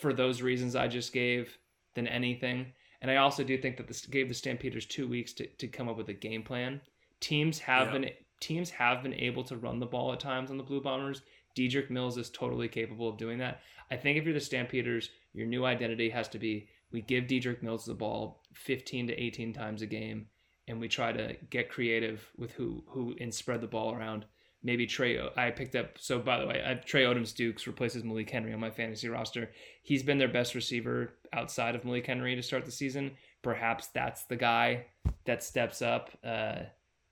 S2: for those reasons I just gave than anything. And I also do think that this gave the Stampeders two weeks to, to come up with a game plan. Teams have
S1: Yeah.
S2: been teams have been able to run the ball at times on the Blue Bombers. Dedrick Mills is totally capable of doing that. I think if you're the Stampeders, your new identity has to be we give Dedrick Mills the ball 15 to 18 times a game, and we try to get creative with who who and spread the ball around. Maybe Tre. I picked up. So by the way, I, Tre Odoms-Dukes replaces Malik Henry on my fantasy roster. He's been their best receiver outside of Malik Henry to start the season. Perhaps that's the guy that steps up uh,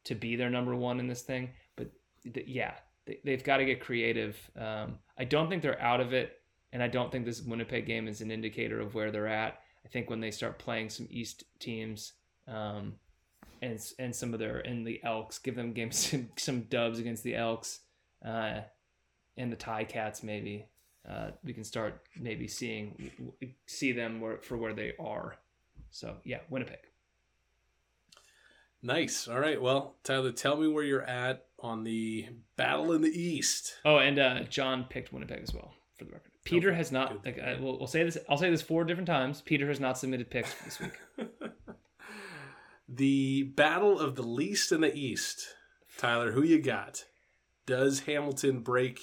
S2: to be their number one in this thing. But th- yeah, they, they've got to get creative. Um, I don't think they're out of it, and I don't think this Winnipeg game is an indicator of where they're at. I think when they start playing some East teams, um, and and some of their and the Elks, give them games some, some dubs against the Elks, uh, and the Tie Cats maybe. Uh, we can start maybe seeing see them where, for where they are. So yeah, Winnipeg.
S1: Nice. All right. Well, Tyler, tell me where you're at on the battle in the East.
S2: Oh, and uh, John picked Winnipeg as well, for the record. Peter
S1: Okay,
S2: has not. Like, I, we'll, we'll say this. I'll say this four different times. Peter has not submitted picks this week.
S1: the battle of the least and the East. Tyler, who you got? Does Hamilton break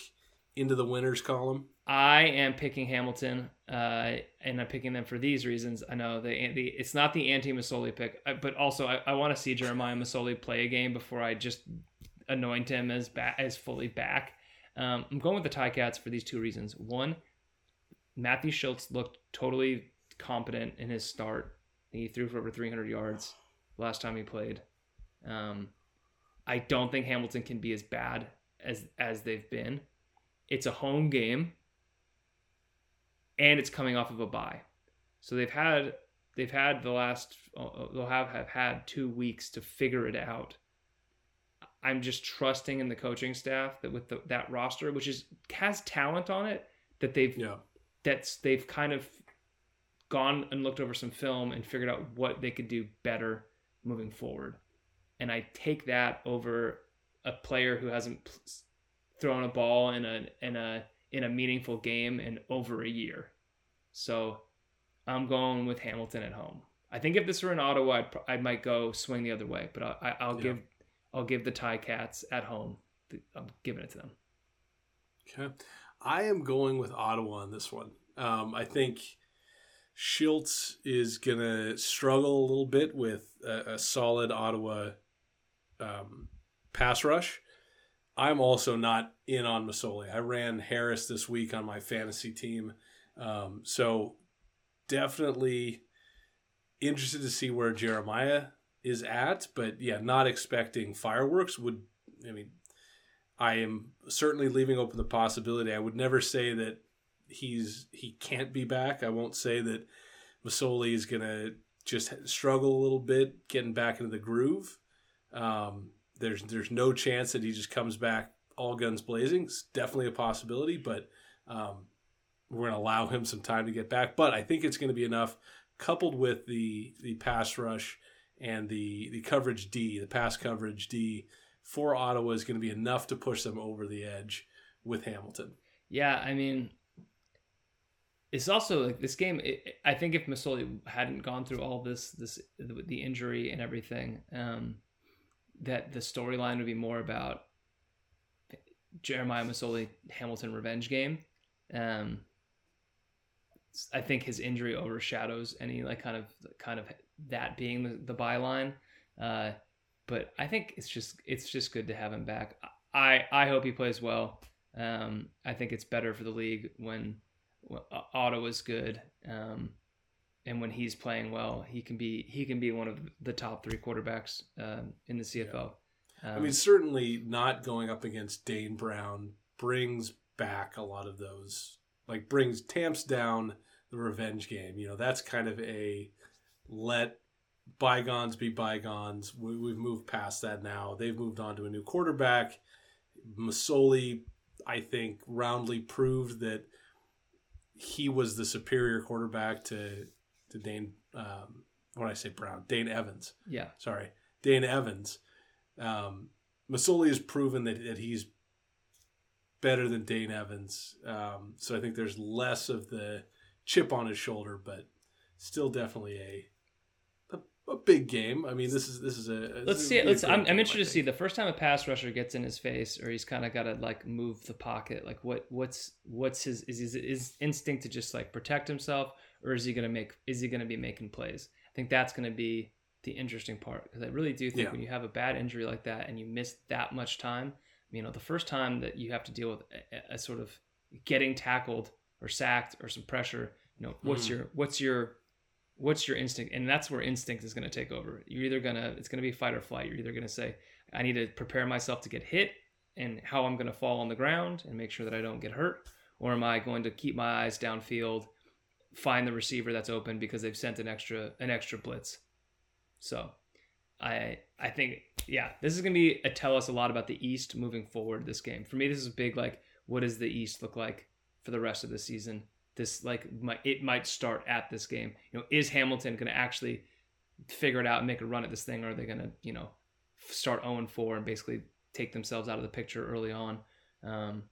S1: into the winners column?
S2: I am picking Hamilton, uh, and I'm picking them for these reasons. I know the, the it's not the anti Masoli pick, uh, but also I, I want to see Jeremiah Masoli play a game before I just anoint him as ba- as fully back. Um, I'm going with the Tie Cats for these two reasons. One, Matthew Shiltz looked totally competent in his start. He threw for over 300 yards last time he played. Um, I don't think Hamilton can be as bad as as they've been. It's a home game, and it's coming off of a bye, so they've had they've had the last uh, they'll have have had two weeks to figure it out. I'm just trusting in the coaching staff that with the, that roster, which is has talent on it, that they've
S1: Yeah.
S2: that's they've kind of gone and looked over some film and figured out what they could do better moving forward. And I take that over a player who hasn't thrown a ball in a in a in a meaningful game in over a year. So I'm going with Hamilton at home. I think if this were in Ottawa, I'd, I might go swing the other way, but I, I, I'll
S1: Yeah.
S2: give I'll give the Tie Cats at home. I'm giving it to them.
S1: Okay. I am going with Ottawa on this one. Um, I think Shiltz is going to struggle a little bit with a, a solid Ottawa um, pass rush. I'm also not in on Masoli. I ran Harris this week on my fantasy team. Um, so definitely interested to see where Jeremiah is at, but yeah, not expecting fireworks would, I mean, I am certainly leaving open the possibility. I would never say that he's he can't be back. I won't say that Masoli is gonna just struggle a little bit getting back into the groove. Um, there's there's no chance that he just comes back all guns blazing. It's definitely a possibility, but um, we're going to allow him some time to get back. But I think it's going to be enough, coupled with the the pass rush and the the coverage D, the pass coverage D for Ottawa is going to be enough to push them over the edge with Hamilton.
S2: Yeah, I mean, it's also like this game. It, I think if Masoli hadn't gone through all this, this the injury and everything, um, that the storyline would be more about Jeremiah Masoli Hamilton revenge game. Um, I think his injury overshadows any like kind of kind of that being the, the byline. Uh, but I think it's just it's just good to have him back. I I hope he plays well. Um, I think it's better for the league when, when Ottawa's good. Um, and when he's playing well, he can be he can be one of the top three quarterbacks uh, in the CFL. Yeah.
S1: Um, I mean, certainly not going up against Dane Brown brings back a lot of those, like brings tamps down the revenge game. You know, that's kind of a let bygones be bygones. We, have moved past that now. They've moved on to a new quarterback. Masoli, I think, roundly proved that he was the superior quarterback to to Dane. Um, when I say Brown, Dane Evans.
S2: Yeah,
S1: sorry, Dane Evans. Um, Masoli has proven that, that he's better than Dane Evans. Um, so I think there's less of the chip on his shoulder, but still definitely a a, a big game. I mean, this is this is a.
S2: Let's
S1: see.
S2: Let's. I'm, I'm interested to see the first time a pass rusher gets in his face, or he's kind of got to like move the pocket. Like what what's what's his is his, his instinct to just like protect himself, or is he gonna make is he gonna be making plays? I think that's gonna be the interesting part because I really do think yeah. when you have a bad injury like that and you miss that much time, you know, the first time that you have to deal with a, a sort of getting tackled or sacked or some pressure, you know, what's mm. your what's your what's your instinct? And that's where instinct is going to take over. You're either gonna it's gonna be fight or flight. You're either gonna say, I need to prepare myself to get hit and how I'm gonna fall on the ground and make sure that I don't get hurt, or am I going to keep my eyes downfield, find the receiver that's open because they've sent an extra an extra blitz so I I think yeah, this is gonna be a tell us a lot about the East moving forward. This game for me, this is big. Like, what does the East look like for the rest of the season? This like might, it might start at this game. You know, is Hamilton gonna actually figure it out and make a run at this thing, or are they gonna you know start 0 4 and basically take themselves out of the picture early on? Um,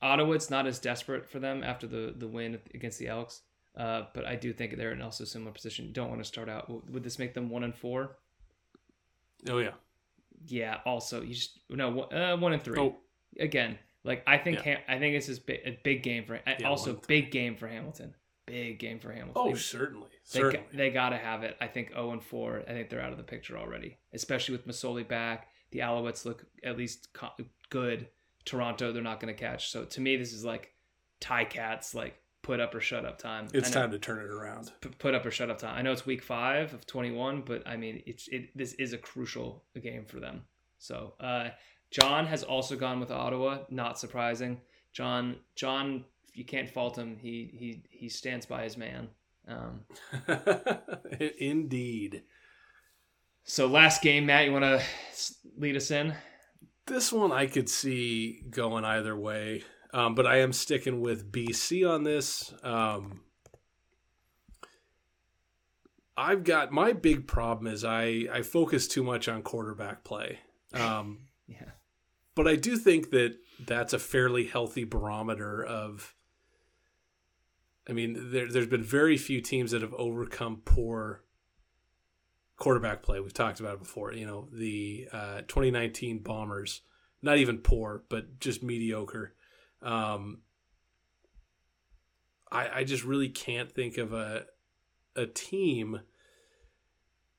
S2: Ottawa, it's not as desperate for them after the the win against the Elks. Uh, but I do think they're in also similar position. Don't want to start out. Would this make them one and four?
S1: Oh yeah.
S2: Yeah. Also, you just no uh, one and three. Oh. Again, like I think yeah. I think this is a big game for. Yeah, also, big game for Hamilton. Big game for Hamilton.
S1: Oh, they, certainly.
S2: They,
S1: certainly.
S2: they got to have it. I think 0 and 4. I think they're out of the picture already, especially with Masoli back. The Alouettes look at least good. Toronto, they're not going to catch. So to me, this is like tie Cats, like put up or shut up time.
S1: It's time to turn it around.
S2: Put up or shut up time. I know it's week five of 21, but I mean, it's it. This is a crucial game for them. So, uh, John has also gone with Ottawa. Not surprising. John, John, you can't fault him. He he he stands by his man. Um,
S1: Indeed.
S2: So last game, Matt, you want to lead us in?
S1: This one I could see going either way. Um, but I am sticking with BC on this. Um, I've got my big problem is I I focus too much on quarterback play. Um,
S2: yeah,
S1: but I do think that that's a fairly healthy barometer of. I mean, there, there's been very few teams that have overcome poor quarterback play. We've talked about it before. You know, the uh, 2019 Bombers, not even poor, but just mediocre. Um, I I just really can't think of a a team.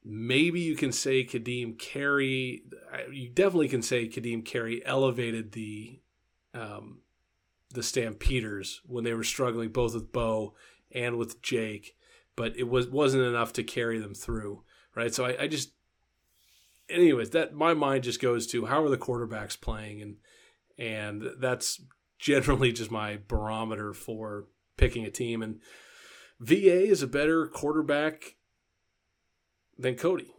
S1: Maybe you can say Ka'Deem Carey. You definitely can say Ka'Deem Carey elevated the um, the Stampeders when they were struggling both with Bo and with Jake, but it was wasn't enough to carry them through, right? So I, I just, anyways, that my mind just goes to how are the quarterbacks playing, and and that's generally just my barometer for picking a team. And VA is a better quarterback than Cody.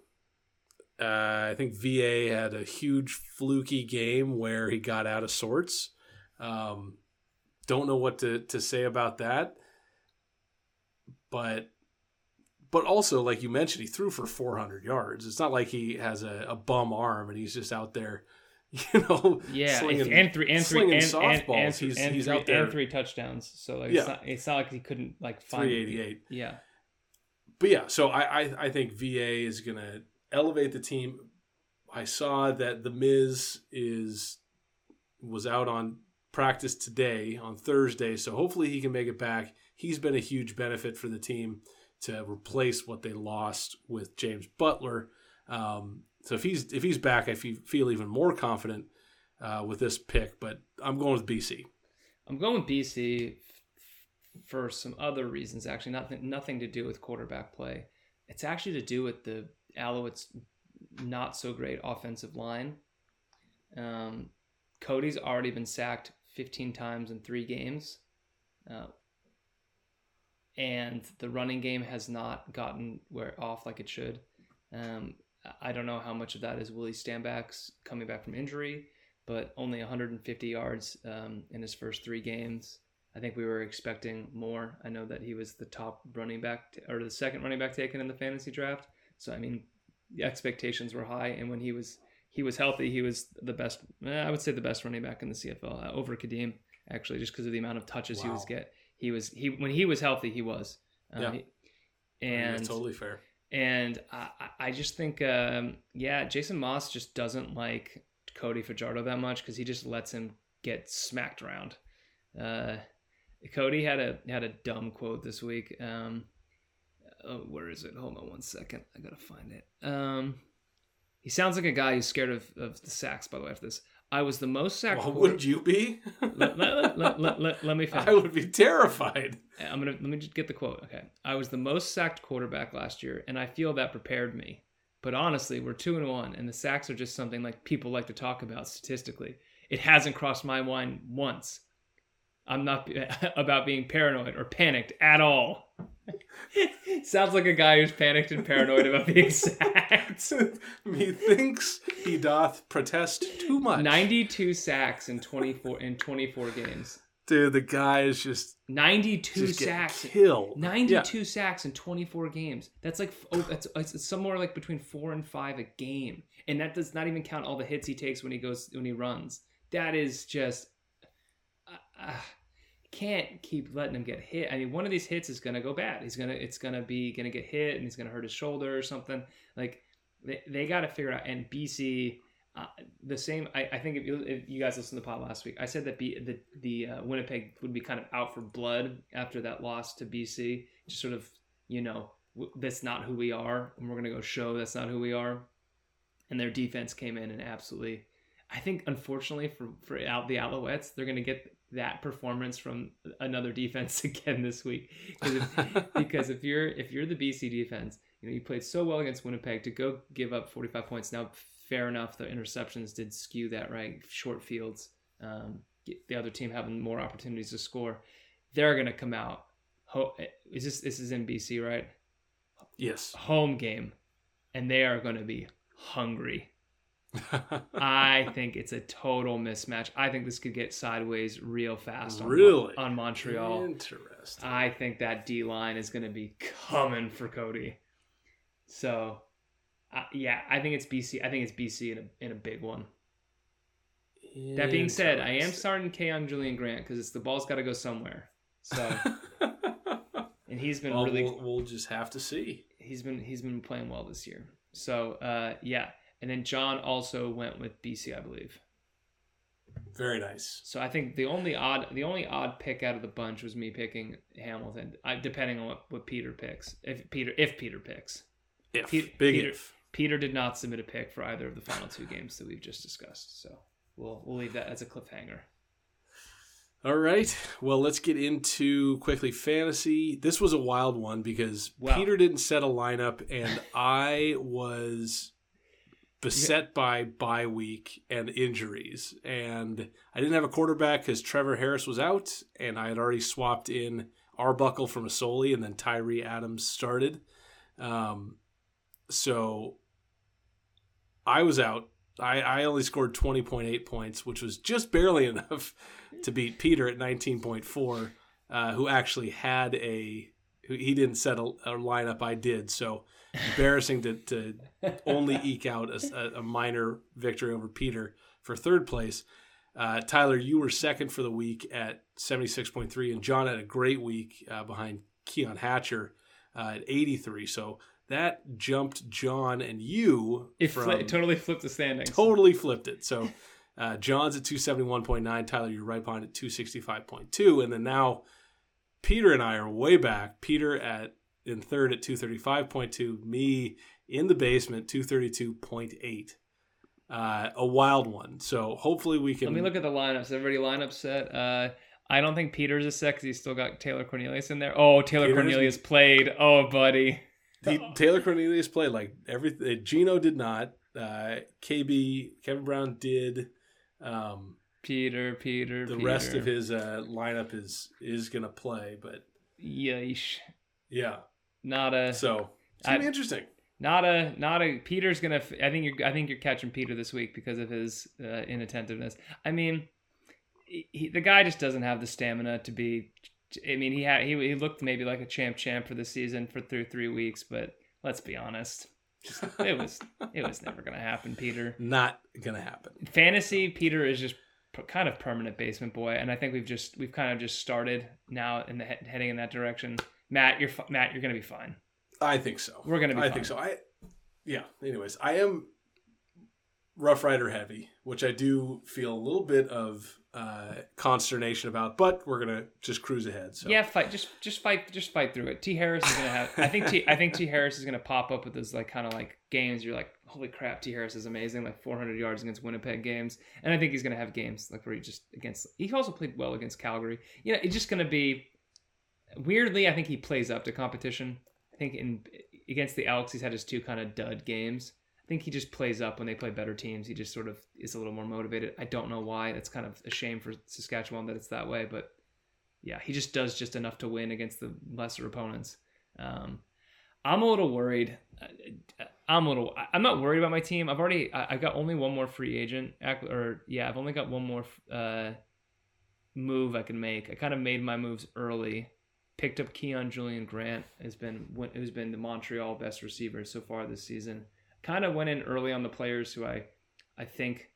S1: Uh, I think VA had a huge fluky game where he got out of sorts. Um, don't know what to, to say about that. But but also, like you mentioned, he threw for 400 yards. It's not like he has a, a bum arm and he's just out there, you know,
S2: Yeah,
S1: slinging,
S2: and three and three and, and,
S1: softballs.
S2: and,
S1: he's
S2: and
S1: he's
S2: three,
S1: out there
S2: and three touchdowns. So like,
S1: Yeah.
S2: it's, not, it's not like he couldn't like find
S1: 388.
S2: Yeah,
S1: But yeah, so I, I, I think VA is to elevate the team. I saw that the Miz is was out on practice today on Thursday, so hopefully he can make it back. He's been a huge benefit for the team to replace what they lost with James Butler. Um, so if he's if he's back, I feel even more confident uh, with this pick. But I'm going with BC.
S2: I'm going with BC for some other reasons. Actually, nothing nothing to do with quarterback play. It's actually to do with the Alouettes' not so great offensive line. Um, Cody's already been sacked 15 times in three games. Uh, and the running game has not gotten where off like it should. Um, I don't know how much of that is Willie Stanback's coming back from injury, but only 150 yards um, in his first three games. I think we were expecting more. I know that he was the top running back t- or the second running back taken in the fantasy draft. So I mean, the expectations were high, and when he was he was healthy, he was the best. eh, I would say the best running back in the CFL uh, over Ka'Deem, actually, just because of the amount of touches he was get. He was he when he was healthy, he was. Um,
S1: Yeah.
S2: he-
S1: I think
S2: and
S1: that's totally fair.
S2: And I, I- just think, um, yeah, Jason Maas just doesn't like Cody Fajardo that much because he just lets him get smacked around. Uh, Cody had a had a dumb quote this week. Um, oh, where is it? Hold on one second. I gotta find it. Um, he sounds like a guy who's scared of, of the sacks. By the way, after this, I was the most sacked.
S1: Well, wouldn't you be?
S2: let, let, let, let me finish.
S1: I would be terrified.
S2: I'm gonna let me just get the quote. Okay, I was the most sacked quarterback last year, and I feel that prepared me. But honestly, we're two and one, and the sacks are just something like people like to talk about statistically. It hasn't crossed my mind once. I'm not about being paranoid or panicked at all. Sounds like a guy who's panicked and paranoid about being sacked.
S1: Methinks he doth protest too much.
S2: 92 sacks in 24 in 24 games.
S1: Dude, the guy is just,
S2: 92
S1: just
S2: sacks.
S1: killed.
S2: 92 sacks in 24 games. That's like oh, that's it's somewhere like between four and five a game, and that does not even count all the hits he takes when he goes when he runs. That is just uh, uh, can't keep letting him get hit. I mean, one of these hits is gonna go bad. He's gonna it's gonna be gonna get hit, and he's gonna hurt his shoulder or something. Like they they got to figure out. And BC. Uh, the same. I, I think if you, if you guys listened to the pod last week, I said that B, the the uh, Winnipeg would be kind of out for blood after that loss to BC. Just sort of, you know, w- that's not who we are, and we're gonna go show that's not who we are. And their defense came in and absolutely, I think, unfortunately for for out the Alouettes, they're gonna get that performance from another defense again this week. if- because if you're if you're the BC defense, you know you played so well against Winnipeg to go give up 45 points. Now, fair enough, the interceptions did skew that right, short fields. Um, the other team having more opportunities to score. They're gonna come out. Ho- is this this is in BC right?
S1: Yes.
S2: Home game, and they are gonna be hungry. I think it's a total mismatch. I think this could get sideways real fast. On,
S1: Really?
S2: on Montreal.
S1: Interesting.
S2: I think that D line is going to be coming for Cody. So, uh, yeah, I think it's BC. I think it's BC in a in a big one. That being said, I am starting Kaion Julien-Grant because it's the ball's got to go somewhere. So, and he's been
S1: well,
S2: really
S1: we'll, we'll just have to see.
S2: he's been he's been playing well this year. So, uh, yeah, and then John also went with BC, I believe.
S1: Very nice.
S2: So I think the only odd the only odd pick out of the bunch was me picking Hamilton, I, depending on what, what Peter picks. If Peter if Peter picks,
S1: If
S2: Pe-
S1: big
S2: Peter-
S1: if.
S2: Peter did not submit a pick for either of the final two games that we've just discussed. So we'll we'll leave that as a cliffhanger.
S1: All right. Well, let's get into quickly fantasy. This was a wild one because
S2: Wow.
S1: Peter didn't set a lineup, and I was beset by bye week and injuries. And I didn't have a quarterback because Trevor Harris was out, and I had already swapped in Arbuckle from Asoli, and then Tyrie Adams started. Um, so I was out. I, I only scored 20.8 points, which was just barely enough to beat Peter at 19.4, uh, who actually had a. He didn't set a, a lineup, I did. So embarrassing to, to only eke out a, a minor victory over Peter for third place. Uh, Tyler, you were second for the week at 76.3, and John had a great week uh, behind Keon Hatcher uh, at 83. So that jumped John and you.
S2: It, from, it totally flipped the standings.
S1: Totally flipped it. So uh, John's at 271.9. Tyler, you're right behind at 265.2. And then now Peter and I are way back. Peter at in third at 235.2. Me in the basement, 232.8 uh, a wild one. So hopefully we can.
S2: Let me look at the lineups. Everybody lineup set. Uh, I don't think Peters is set because he's still got Taylor Cornelius in there. Oh, Taylor Peters, Cornelius played. Oh, buddy.
S1: He, Taylor Cornelius played like everything. Gino did not. Uh, KB Kevin Brown did. Um,
S2: Peter, Peter.
S1: The
S2: Peter.
S1: rest of his uh, lineup is is gonna play, but
S2: yeesh.
S1: Yeah.
S2: Not a.
S1: So it's gonna I, be interesting
S2: not a not a Peter's gonna. I think you're. I think you're catching Peter this week because of his uh, inattentiveness. I mean, he, the guy just doesn't have the stamina to be. I mean, he had he, he looked maybe like a champ champ for the season for through three weeks, but let's be honest, it was it was never gonna happen, Peter.
S1: Not gonna happen.
S2: Fantasy Peter is just kind of permanent basement boy, and I think we've just we've kind of just started now in the heading in that direction. Matt, you're Matt, you're gonna be fine.
S1: I think so.
S2: We're gonna be.
S1: I
S2: fine.
S1: think so. I yeah. Anyways, I am Rough Rider heavy, which I do feel a little bit of uh, consternation about, but we're gonna just cruise ahead. So
S2: yeah, fight. Just just fight. Just fight through it. T Harris is gonna have. I think T. I think T Harris is gonna pop up with those like kind of like games. You're like, holy crap, T Harris is amazing. Like 400 yards against Winnipeg games, and I think he's gonna have games like where he just against. He also played well against Calgary. You know, it's just gonna be. Weirdly, I think he plays up to competition. I think in against the Elks, he's had his two kind of dud games. I think he just plays up when they play better teams. He just sort of is a little more motivated. I don't know why. That's kind of a shame for Saskatchewan that it's that way, but yeah, he just does just enough to win against the lesser opponents. Um, I'm a little worried. Uh, I'm a little. I'm not worried about my team. I've already. I, have got only one more free agent. Or yeah, I've only got one more uh, move I can make. I kind of made my moves early picked up Kaion Julien-Grant has been who's been the Montreal best receiver so far this season. Kind of went in early on the players who I I think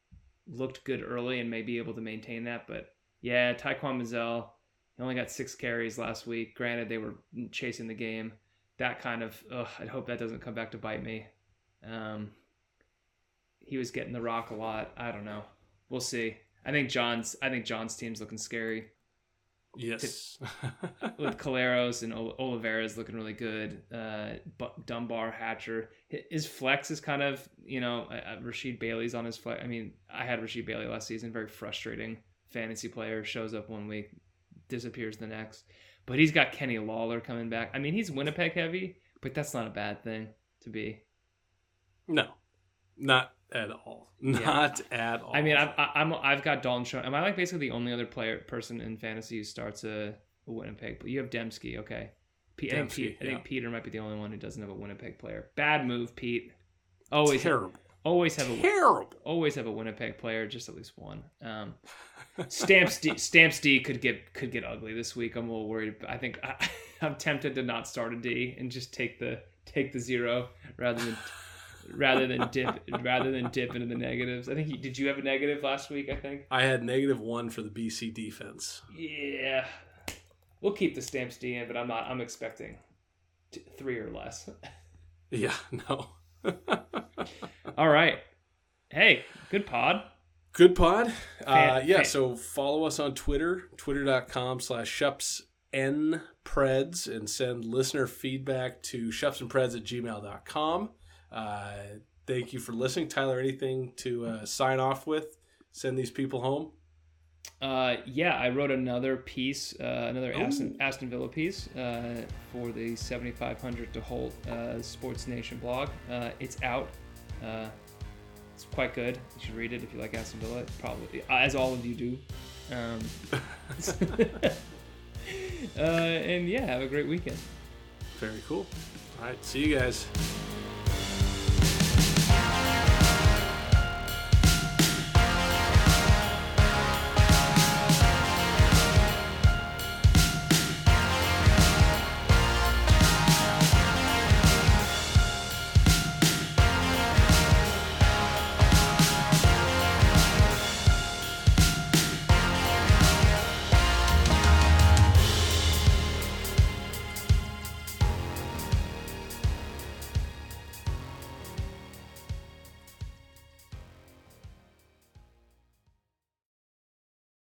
S2: looked good early and may be able to maintain that. But yeah, Taquan Mizzell, he only got six carries last week. Granted, they were chasing the game. That kind of ugh, I hope that doesn't come back to bite me. Um, he was getting the rock a lot. I don't know. We'll see. I think John's I think John's team's looking scary.
S1: Yes.
S2: with Collaros and Oliveira's looking really good. Uh, Dunbar, Hatcher. His flex is kind of, you know, uh, Rasheed Bailey's on his flex. I mean, I had Rasheed Bailey last season. Very frustrating fantasy player. Shows up one week, disappears the next. But he's got Kenny Lawler coming back. I mean, he's Winnipeg heavy, but that's not a bad thing to be.
S1: No, not at all. Not yeah. at all.
S2: I mean, I've, I'm I've got Dalton. Am I like basically the only other player person in fantasy who starts a, a Winnipeg? But you have Demski, okay. Pete, Demski, I, think, Pete, yeah. I think Peter might be the only one who doesn't have a Winnipeg player. Bad move, Pete. Always
S1: terrible.
S2: Have, always have a
S1: terrible.
S2: Always have a Winnipeg player, just at least one. Um, Stamps D, Stamps D could get could get ugly this week. I'm a little worried. I think I, I'm tempted to not start a D and just take the take the zero rather than rather than dip rather than dip into the negatives. I think you, did you have a negative last week? I think
S1: I had negative one for the BC defense.
S2: Yeah, we'll keep the stamps D in, but I'm not. I'm expecting t- three or less.
S1: yeah, no.
S2: All right. Hey, good pod.
S1: Good pod. Uh, yeah, so follow us on Twitter, twitter.com slash shups and send listener feedback to shupsandpreds at gmail.com. Uh, thank you for listening. Tyler, anything to uh, sign off with? Send these people home?
S2: Uh, yeah, I wrote another piece, uh, another Aston, Aston, Villa piece uh, for the 7500 to Holte uh, Sports Nation blog. Uh, it's out. Uh, it's quite good. You should read it if you like Aston Villa. Probably, as all of you do. Um, and yeah, have a great weekend.
S1: Very cool. All right, see you guys.